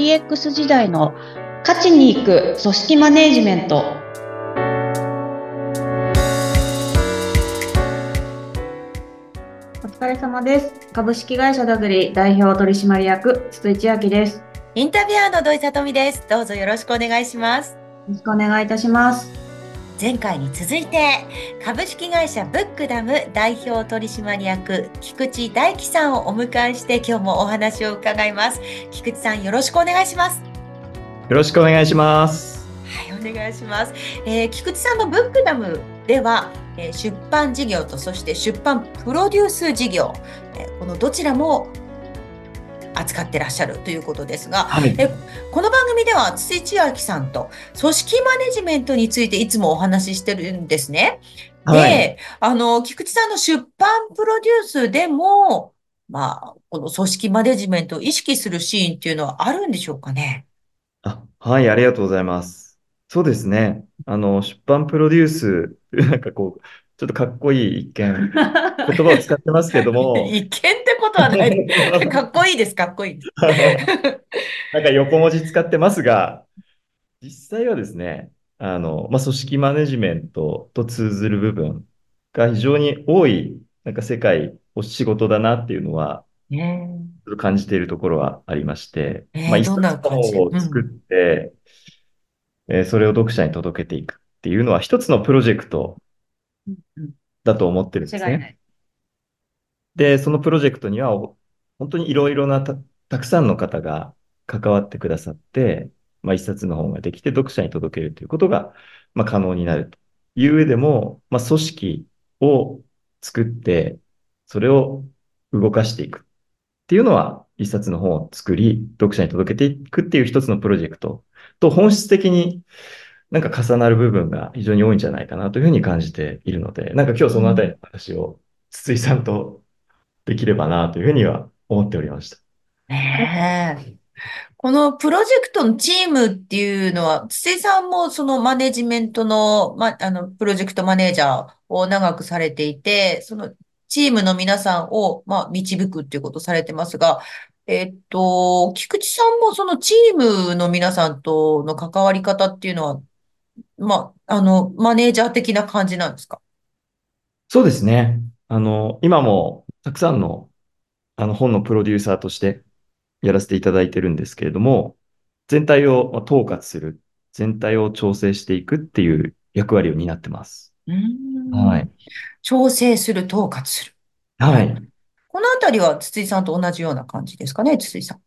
DX 時代の勝ちに行く組織マネジメントお疲れ様です株式会社ダグリ代表取締役筒井千明ですよインタビュアーの土井さとみです。どうぞよろしくお願いします。ろしくお願いいたします前回に続いて、株式会社ブックダム代表取締役、菊池大樹さんをお迎えして今日もお話を伺います。菊池さんよろしくお願いします。よろしくお願いします。はい、お願いします。えー菊池さんのブックダムでは、えー出版事業とそして出版プロデュース事業、えーこのどちらも扱ってらっしゃるということですが、はい。えこの番組では筒井千秋さんと組織マネジメントについていつもお話ししてるんですね。で、はい。あの、菊池さんの出版プロデュースでも、まあ、この組織マネジメントを意識するシーンっていうのはあるんでしょうかね？あ、はい、ありがとうございます。そうですね。あの、出版プロデュース、なんかこう、ちょっとかっこいい一見、言葉を使ってますけども、一見ことはない。かっこいいです、かっこいい。なんか横文字使ってますが、実際はですね、あの、まあ、組織マネジメントと通ずる部分が非常に多い、なんか世界、お仕事だなっていうのは、ね。感じているところはありまして、まあ、一えーどんな冊本を作って、えーそれを読者に届けていくっていうのは一つのプロジェクトうんうん。だと思ってるんですね。で、そのプロジェクトには本当にいろいろなた、たくさんの方が関わってくださって、まあ、一冊の本ができて読者に届けるということが、まあ、可能になるという上でも、まあ、組織を作って、それを動かしていくっていうのは、一冊の本を作り、読者に届けていくっていう一つのプロジェクトと本質的になんか重なる部分が非常に多いんじゃないかなというふうに感じているので、なんか今日そのあたりの話を筒井さんとできればなというふうには思っておりました。ねえ。このプロジェクトのチームっていうのは、筒井さんもそのマネジメントの、ま、あの、プロジェクトマネージャーを長くされていて、そのチームの皆さんを、まあ、導くっていうことをされてますが、えっと、菊池さんもそのチームの皆さんとの関わり方っていうのは、まあ、あの、マネージャー的な感じなんですか？そうですね。あの、今もたくさんのあの本のプロデューサーとしてやらせていただいてるんですけれども、全体をまあ統括する、全体を調整していくっていう役割を担ってます。うーんはい。調整する、統括する。はい。このあたりは筒井さんと同じような感じですかね、筒井さん。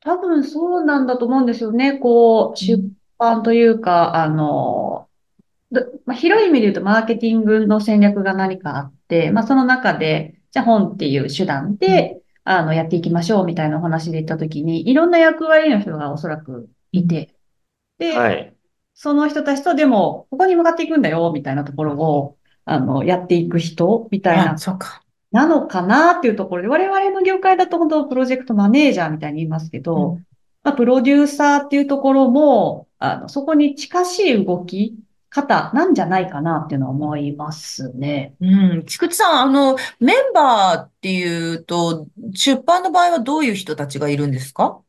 多分そうなんだと思うんですよね。こう、出版というか、あの、どまあ、広い意味で言うと、マーケティングの戦略が何かあって、まあ、その中で、じゃあ本っていう手段で、あの、やっていきましょうみたいなお話で言ったときに、いろんな役割の人がおそらくいて、で、はい。その人たちとでも、ここに向かっていくんだよ、みたいなところを、あの、やっていく人みたいなあ、そうか。なのかなっていうところで、我々の業界だと本当プロジェクトマネージャーみたいに言いますけど、うんまあ、プロデューサーっていうところも、あの、そこに近しい動き方なんじゃないかなっていうのは思いますね。うん。菊池さん、あの、メンバーっていうと、出版の場合はどういう人たちがいるんですか？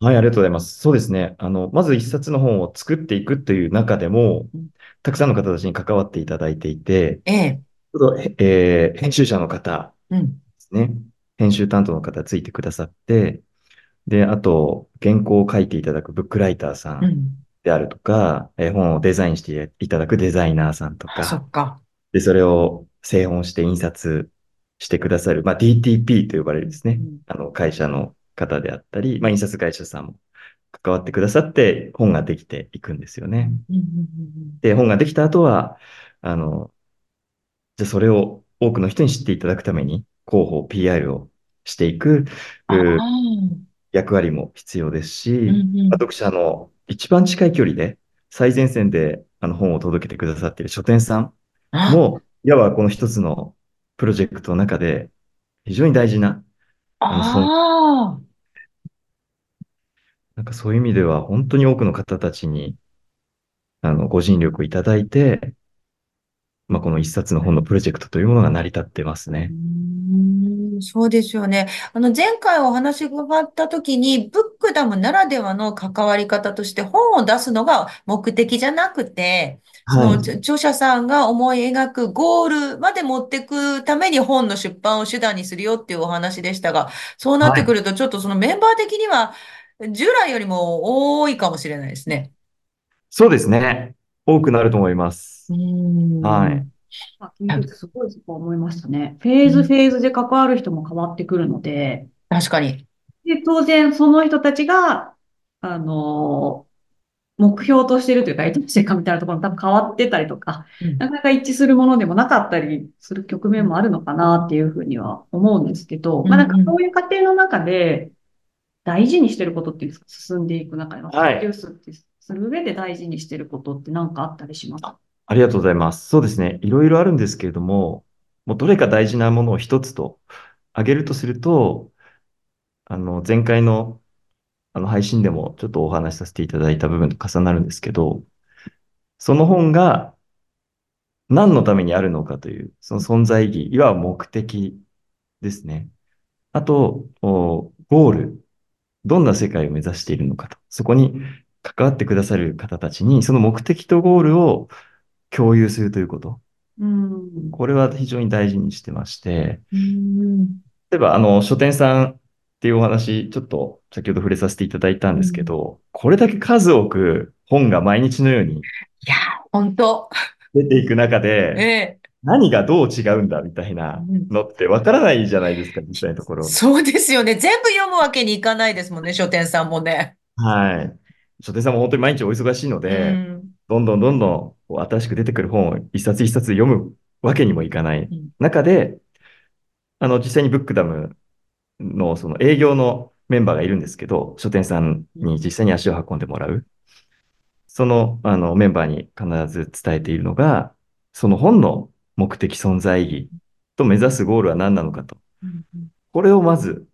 はい、ありがとうございます。そうですね。あの、まず一冊の本を作っていくという中でもうん、たくさんの方たちに関わっていただいていて、ええ。ちょっとえー編集者の方うん。ですね。編集担当の方ついてくださって、で、あと、原稿を書いていただくブックライターさうんん。であるとか、えー本をデザインしていただくデザイナーさんとあ、そか、っか。で、それを製本して印刷してくださる、まあ、DTP と呼ばれるですね。あの、会社の方であったり、まあ、印刷会社さんも関わってくださって、本ができていくんですよね。うんうんうんで、本ができた後は、あの、じゃあそれを多くの人に知っていただくために、広報、PR をしていく、役割も必要ですし、あ。うんうんまあ読者の一番近い距離で、最前線であの本を届けてくださっている書店さんあも、いわばこの一つのプロジェクトの中で、非常に大事な、ああ。なんかそういう意味では、本当に多くの方たちに、あの、ご尽力いただいて、まあ、この一冊の本のプロジェクトというものが成り立ってますうね。そうですよね。あの、前回お話伺った時に、ブックダムならではの関わり方として本を出すのが目的じゃなくて、その、著者さんが思い描くゴールまで持っていくために本の出版を手段にするよっていうお話でしたが、そうなっはい。てくると、ちょっとそのメンバー的には、従来よりも多いかもしれないですね。そうですね。多くなると思いまうす。はーん。い。あ、聞いててすごいそこ思いましたね。フェーズフうんェーズで関わる人も変わってくるので、確かに。で、当然その人たちが、あの、目標としてるというか、意図してるかみたいなところも多分変わってたりとか、うんなかなか一致するものでもなかったりする局うん面もあるのかなっていうふうには思うんですけど、まあなんかうんうんそういう過程の中で大事にしてることっていうんですか、進んでいく中で、まあプはい。ロデュースってする上で大事にしてることって何かあったりしますか？ありがとうございます。そうですね。いろいろあるんですけれども、もうどれか大事なものを一つと挙げるとすると、あの、前回のあの配信でもちょっとお話しさせていただいた部分と重なるんですけど、その本が何のためにあるのかという、その存在意義、いわば目的ですね。あと、ゴール、どんな世界を目指しているのかと。そこに関わってくださる方たちに、その目的とゴールを共有するということ。うん。これは非常に大事にしてまして、うん。例えば、あの、書店さんっていうお話、ちょっと先ほど触れさせていただいたんですけうんど、これだけ数多く本が毎日のようにいや、本当。出ていく中で、ええ。何がどう違うんだみたいなうんのってわからないじゃないですか、実際のところ。そうですよね。全部読むわけにいかないですもんね、書店さんもね。はい。書店さんも本当に毎日お忙しいのうで、ん。どんどんどんどんこう新しく出てくる本を一冊一冊読むわけにもいかないうん中で、あの、実際にブックダムのその営業のメンバーがいるんですけど、書店さんに実際に足を運んでもらう。その、あの、メンバーに必ず伝えているのが、その本の目的存在意義と目指すゴールは何なのかと。これをまず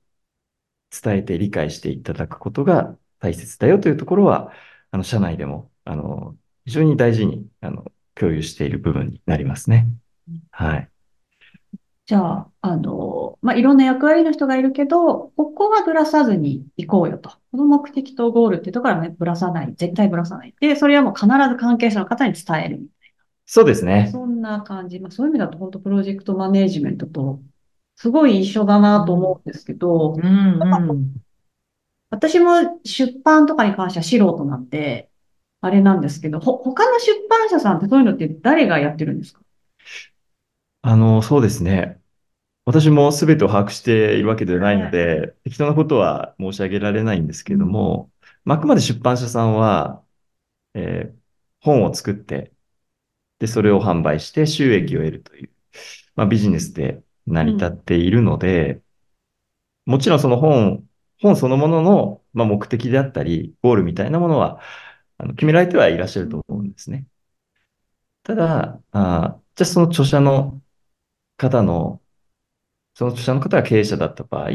伝えて理解していただくことが大切だよというところは、あの、社内でも、あの、非常に大事に、あの、共有している部分になりますね。はい。じゃあ、あの、まあ、いろんな役割の人がいるけど、ここはぶらさずに行こうよと。この目的とゴールっていうところはね、ぶらさない。絶対ぶらさない。で、それはもう必ず関係者の方に伝える。そうですね。そんな感じ。まあ、そういう意味だと本当プロジェクトマネージメントとすごい一緒だなと思うんですけど、うんうん。私も出版とかに関しては素人なんで、あれなんですけど、ほ、他の出版社さんってそういうのって誰がやってるんですか？あの、そうですね。私も全てを把握しているわけではないのはいで、適当なことは申し上げられないんですけれどうんも、まああくまで出版社さんは、えー本を作って、で、それを販売して収益を得るという、まあ、ビジネスで成り立っうん。ているので、もちろんその本、本そのものの、まあ、目的であったり、ゴールみたいなものは、あの決められてはいらっしゃると思うんですね。ただ、あ、じゃあその著者の方の、その著者の方が経営者だった場合、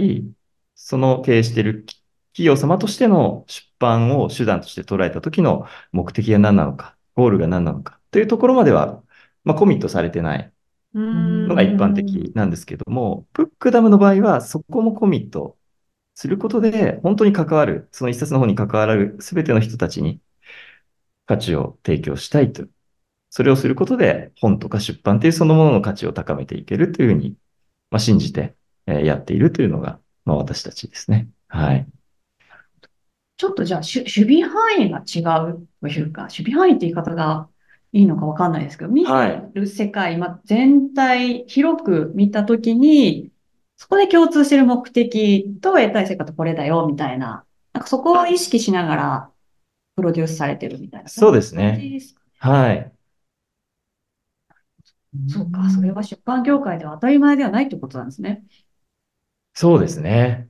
その経営している企業様としての出版を手段として捉えた時の目的が何なのか、ゴールが何なのかというところまでは、まあ、コミットされてないのが一般。的なんですけども、ブックダムの場合はそこもコミットすることで、本当に関わる、その一冊の方に関わるすべての人たちに価値を提供したいと。それをすることで、本とか出版っていうそのものの価値を高めていけるというふうに、まあ、信じて、えーやっているというのが、まあ、私たちですね。はい。ちょっとじゃあ、守備範囲が違うというか、守備範囲って言い方がいいのかわかんないですけど、見。る世界、まあ、全体、広く見たときに、そこで共通している目的と得たい成果とこれだよ、みたいな。なんかそこを意識しながらプロデュースされてるみたいな、そうなですね。感じですかね。はい。うそうか、それんは出版業界では当たり前ではないってことなんですね。そうですね。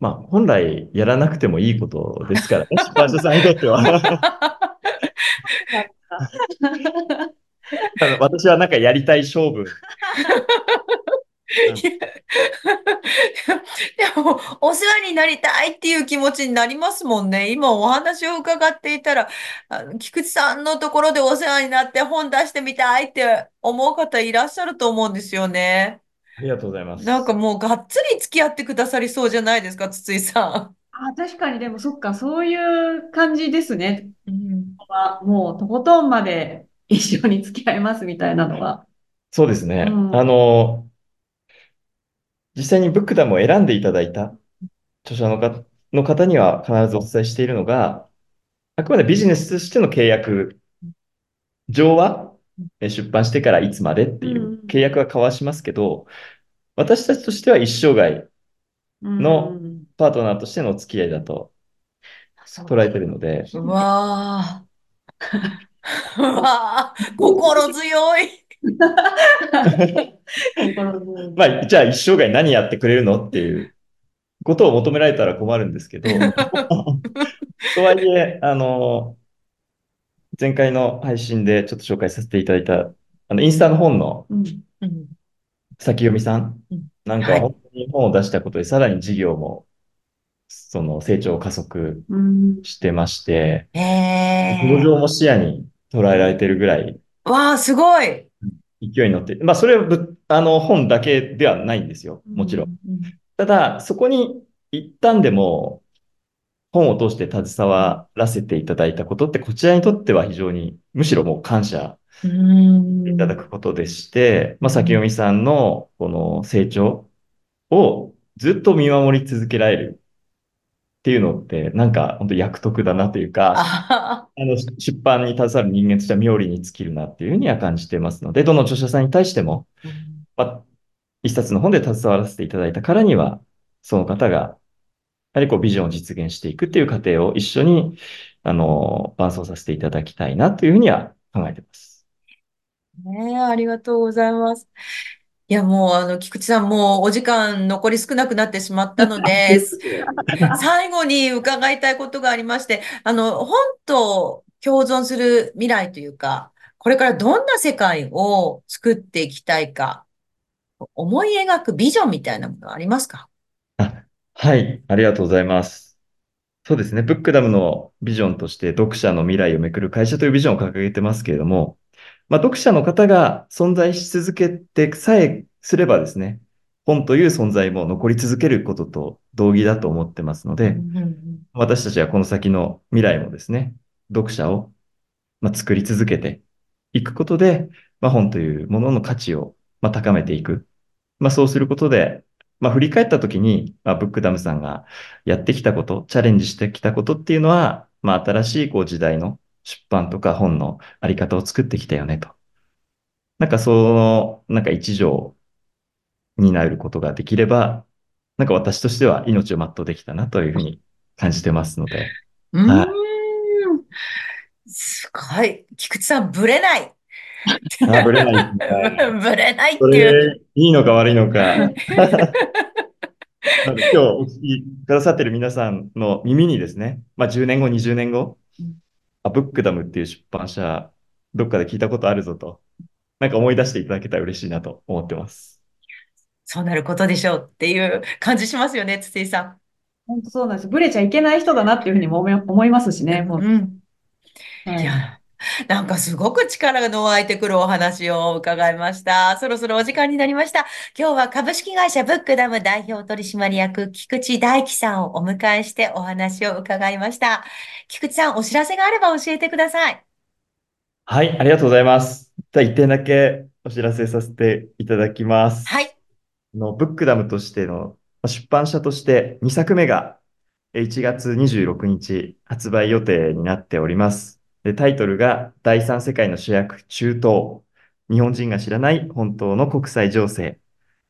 まあ、本来やらなくてもいいことですからね、出版社さんにとっては。なんか ただ私はなんかやりたい勝負 で。でも、お世話になりたいっていう気持ちになりますもんね。今お話を伺っていたら、あの、菊池さんのところでお世話になって本出してみたいって思う方いらっしゃると思うんですよね。ありがとうございます。なんかもうがっつり付き合ってくださりそうじゃないですか、筒井さあ、確かに、でもそっか、そういう感じですね。ん。うん。はもうとことんまで一緒に付き合いますみたいなのは。そうですうね。あん。の、実際にブックダムを選んでいただいた著者のかの方には必ずお伝えしているのが、あくまでビジネスとしての契約上は、え出版してからいつまでってういう契ん。約は交わしますけど、私たちとしては一生涯うのん。パートナーとしてのお付き合いだと。捉えているので、うわー。うわー。心強い。まあ、じゃあ一生涯何やってくれるのっていうことを求められたら困るんですけど、とはいえ、あの、前回の配信でちょっと紹介させていただいた、あの、インスタの本のうん。うん先読みさんうんなんか。本当に本を出したことで、さらに事業も、その成長を加速うん。してまして、上え場も視野に捉えられているぐらいー。わー、すごい。勢いに乗って、まあ、それはぶ、あの、本だけではないんですよ。うもちろん。ん。ただ、そこに一旦でも本を通して携わらせていただいたことって、こちらにとっては非常に、むしろもう感謝いただん。くことでして、まあ、先読うんみさんのこの成長をずっと見守り続けられるっていうのって、なんか本当役得だなというあか。あの、出版に携わる人間としては妙利に尽きるなっていうふうには感じてますので、どの著者さんに対しても、うんまあ、一冊の本で携わらせていただいたからには、その方が、やはりこうビジョンを実現していくっていう過程を一緒に、あの、伴走させていただきたいなというふうには考えてます。ねえ、ありがとうございます。いや、もう、あの、菊池さん、もうお時間残り少なくなってしまったので、す 最後に伺いたいことがありまして、あの、本と共存する未来というか、これからどんな世界を作っていきたいか、思い描くビジョンみたいなものはありますか？あ、はい、ありがとうございます。そうですね。ブックダムのビジョンとして、読者の未来をめくる会社というビジョンを掲げてますけれども、まあ、読者の方が存在し続けてさえすればですね、本という存在も残り続けることと同義だと思ってますので、うん私たちはこの先の未来もですね、読者を、まあ、作り続けていくことで、まあ、本というものの価値を、まあ、高めていく。まあ、そうすることで、まあ、振り返ったときに、まあ、ブックダムさんがやってきたこと、チャレンジしてきたことっていうのは、まあ、新しいこう時代の出版とか本のあり方を作ってきたよねと。なんかその、なんか一助になることができれば、なんか私としては命を全うできたなというふうに感じてますので、うはい。ーん。すごい。菊池さん、ぶれない。あ、ぶれない。ぶれないっそていう。れ、いいのか悪いのか。今日お聞きくださっている皆さんの耳にですね、まあ10年後、20年後、あ、ブックダムっていう出版社、どっかで聞いたことあるぞと、なんか思い出していただけたら嬉しいなと思ってます。そうなることでしょうっていう感じしますよね、筒井さ本当そうなんです。ブレちゃいけない人だなっていうふうにも思い思いますしね。ん。もうん。う、はい。いや、なんかすごく力の湧いてくるお話を伺いました。そろそろお時間になりました。今日は株式会社ブックダム代表取締役菊池大樹さんをお迎えしてお話を伺いました。菊池さん、お知らせがあれば教えてください。はい、ありがとうございます。じゃあ一点だけお知らせさせていただきます。はい。の、ブックダムとしての、まあ出版社として2作目がえー1月26日発売予定になっております。で、タイトルが第三世界の主役中東。日本人が知らない本当の国際情勢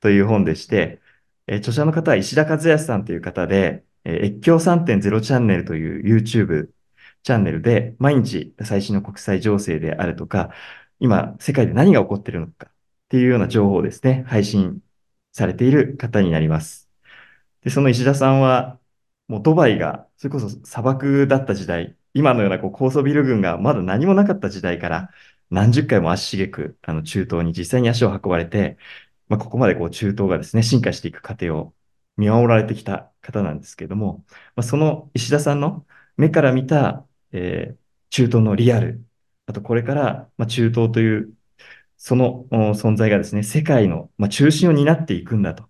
という本でして、え著者の方は石田和康さんという方で、えー越境3.0チャンネルという YouTube チャンネルで毎日最新の国際情勢であるとか、今世界で何が起こっているのかっていうような情報をですね、配信されている方になります。で、その石田さんは、もうドバイが、それこそ砂漠だった時代、今のようなこう高層ビル群がまだ何もなかった時代から、何十回も足しげく、あの中東に実際に足を運ばれて、まあ、ここまでこう中東がですね、進化していく過程を見守られてきた方なんですけれども、まあ、その石田さんの目から見た、えー中東のリアル、あとこれから、まあ、中東というその存在がですね、世界の、まあ、中心を担っていくんだと。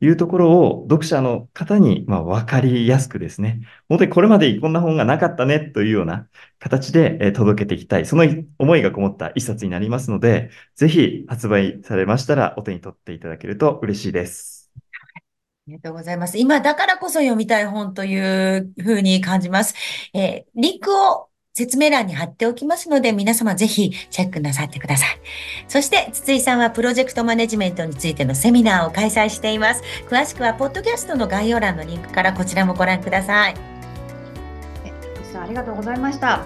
いうところを読者の方に、まあ、分かりやすくですね、本当にこれまでこんな本がなかったねというような形で、え届けていきたい、その思いがこもった一冊になりますので、ぜひ発売されましたらお手に取っていただけると嬉しいです。ありがとうございます。今だからこそ読みたい本というふうに感じます。えーリンクを説明欄に貼っておきますので、皆様ぜひチェックなさってください。そして、筒井さんはプロジェクトマネジメントについてのセミナーを開催しています。詳しくは、ポッドキャストの概要欄のリンクからこちらもご覧ください。さあありがとうございました。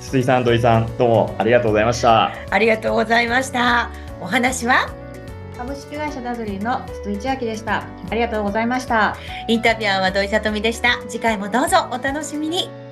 筒井さん、土井さん、どうもありがとうございました。ありがとうございました。お話は？株式会社ダズリーの筒井千明でした。ありがとうございました。インタビュアーは土井さとみでした。次回もどうぞお楽しみに。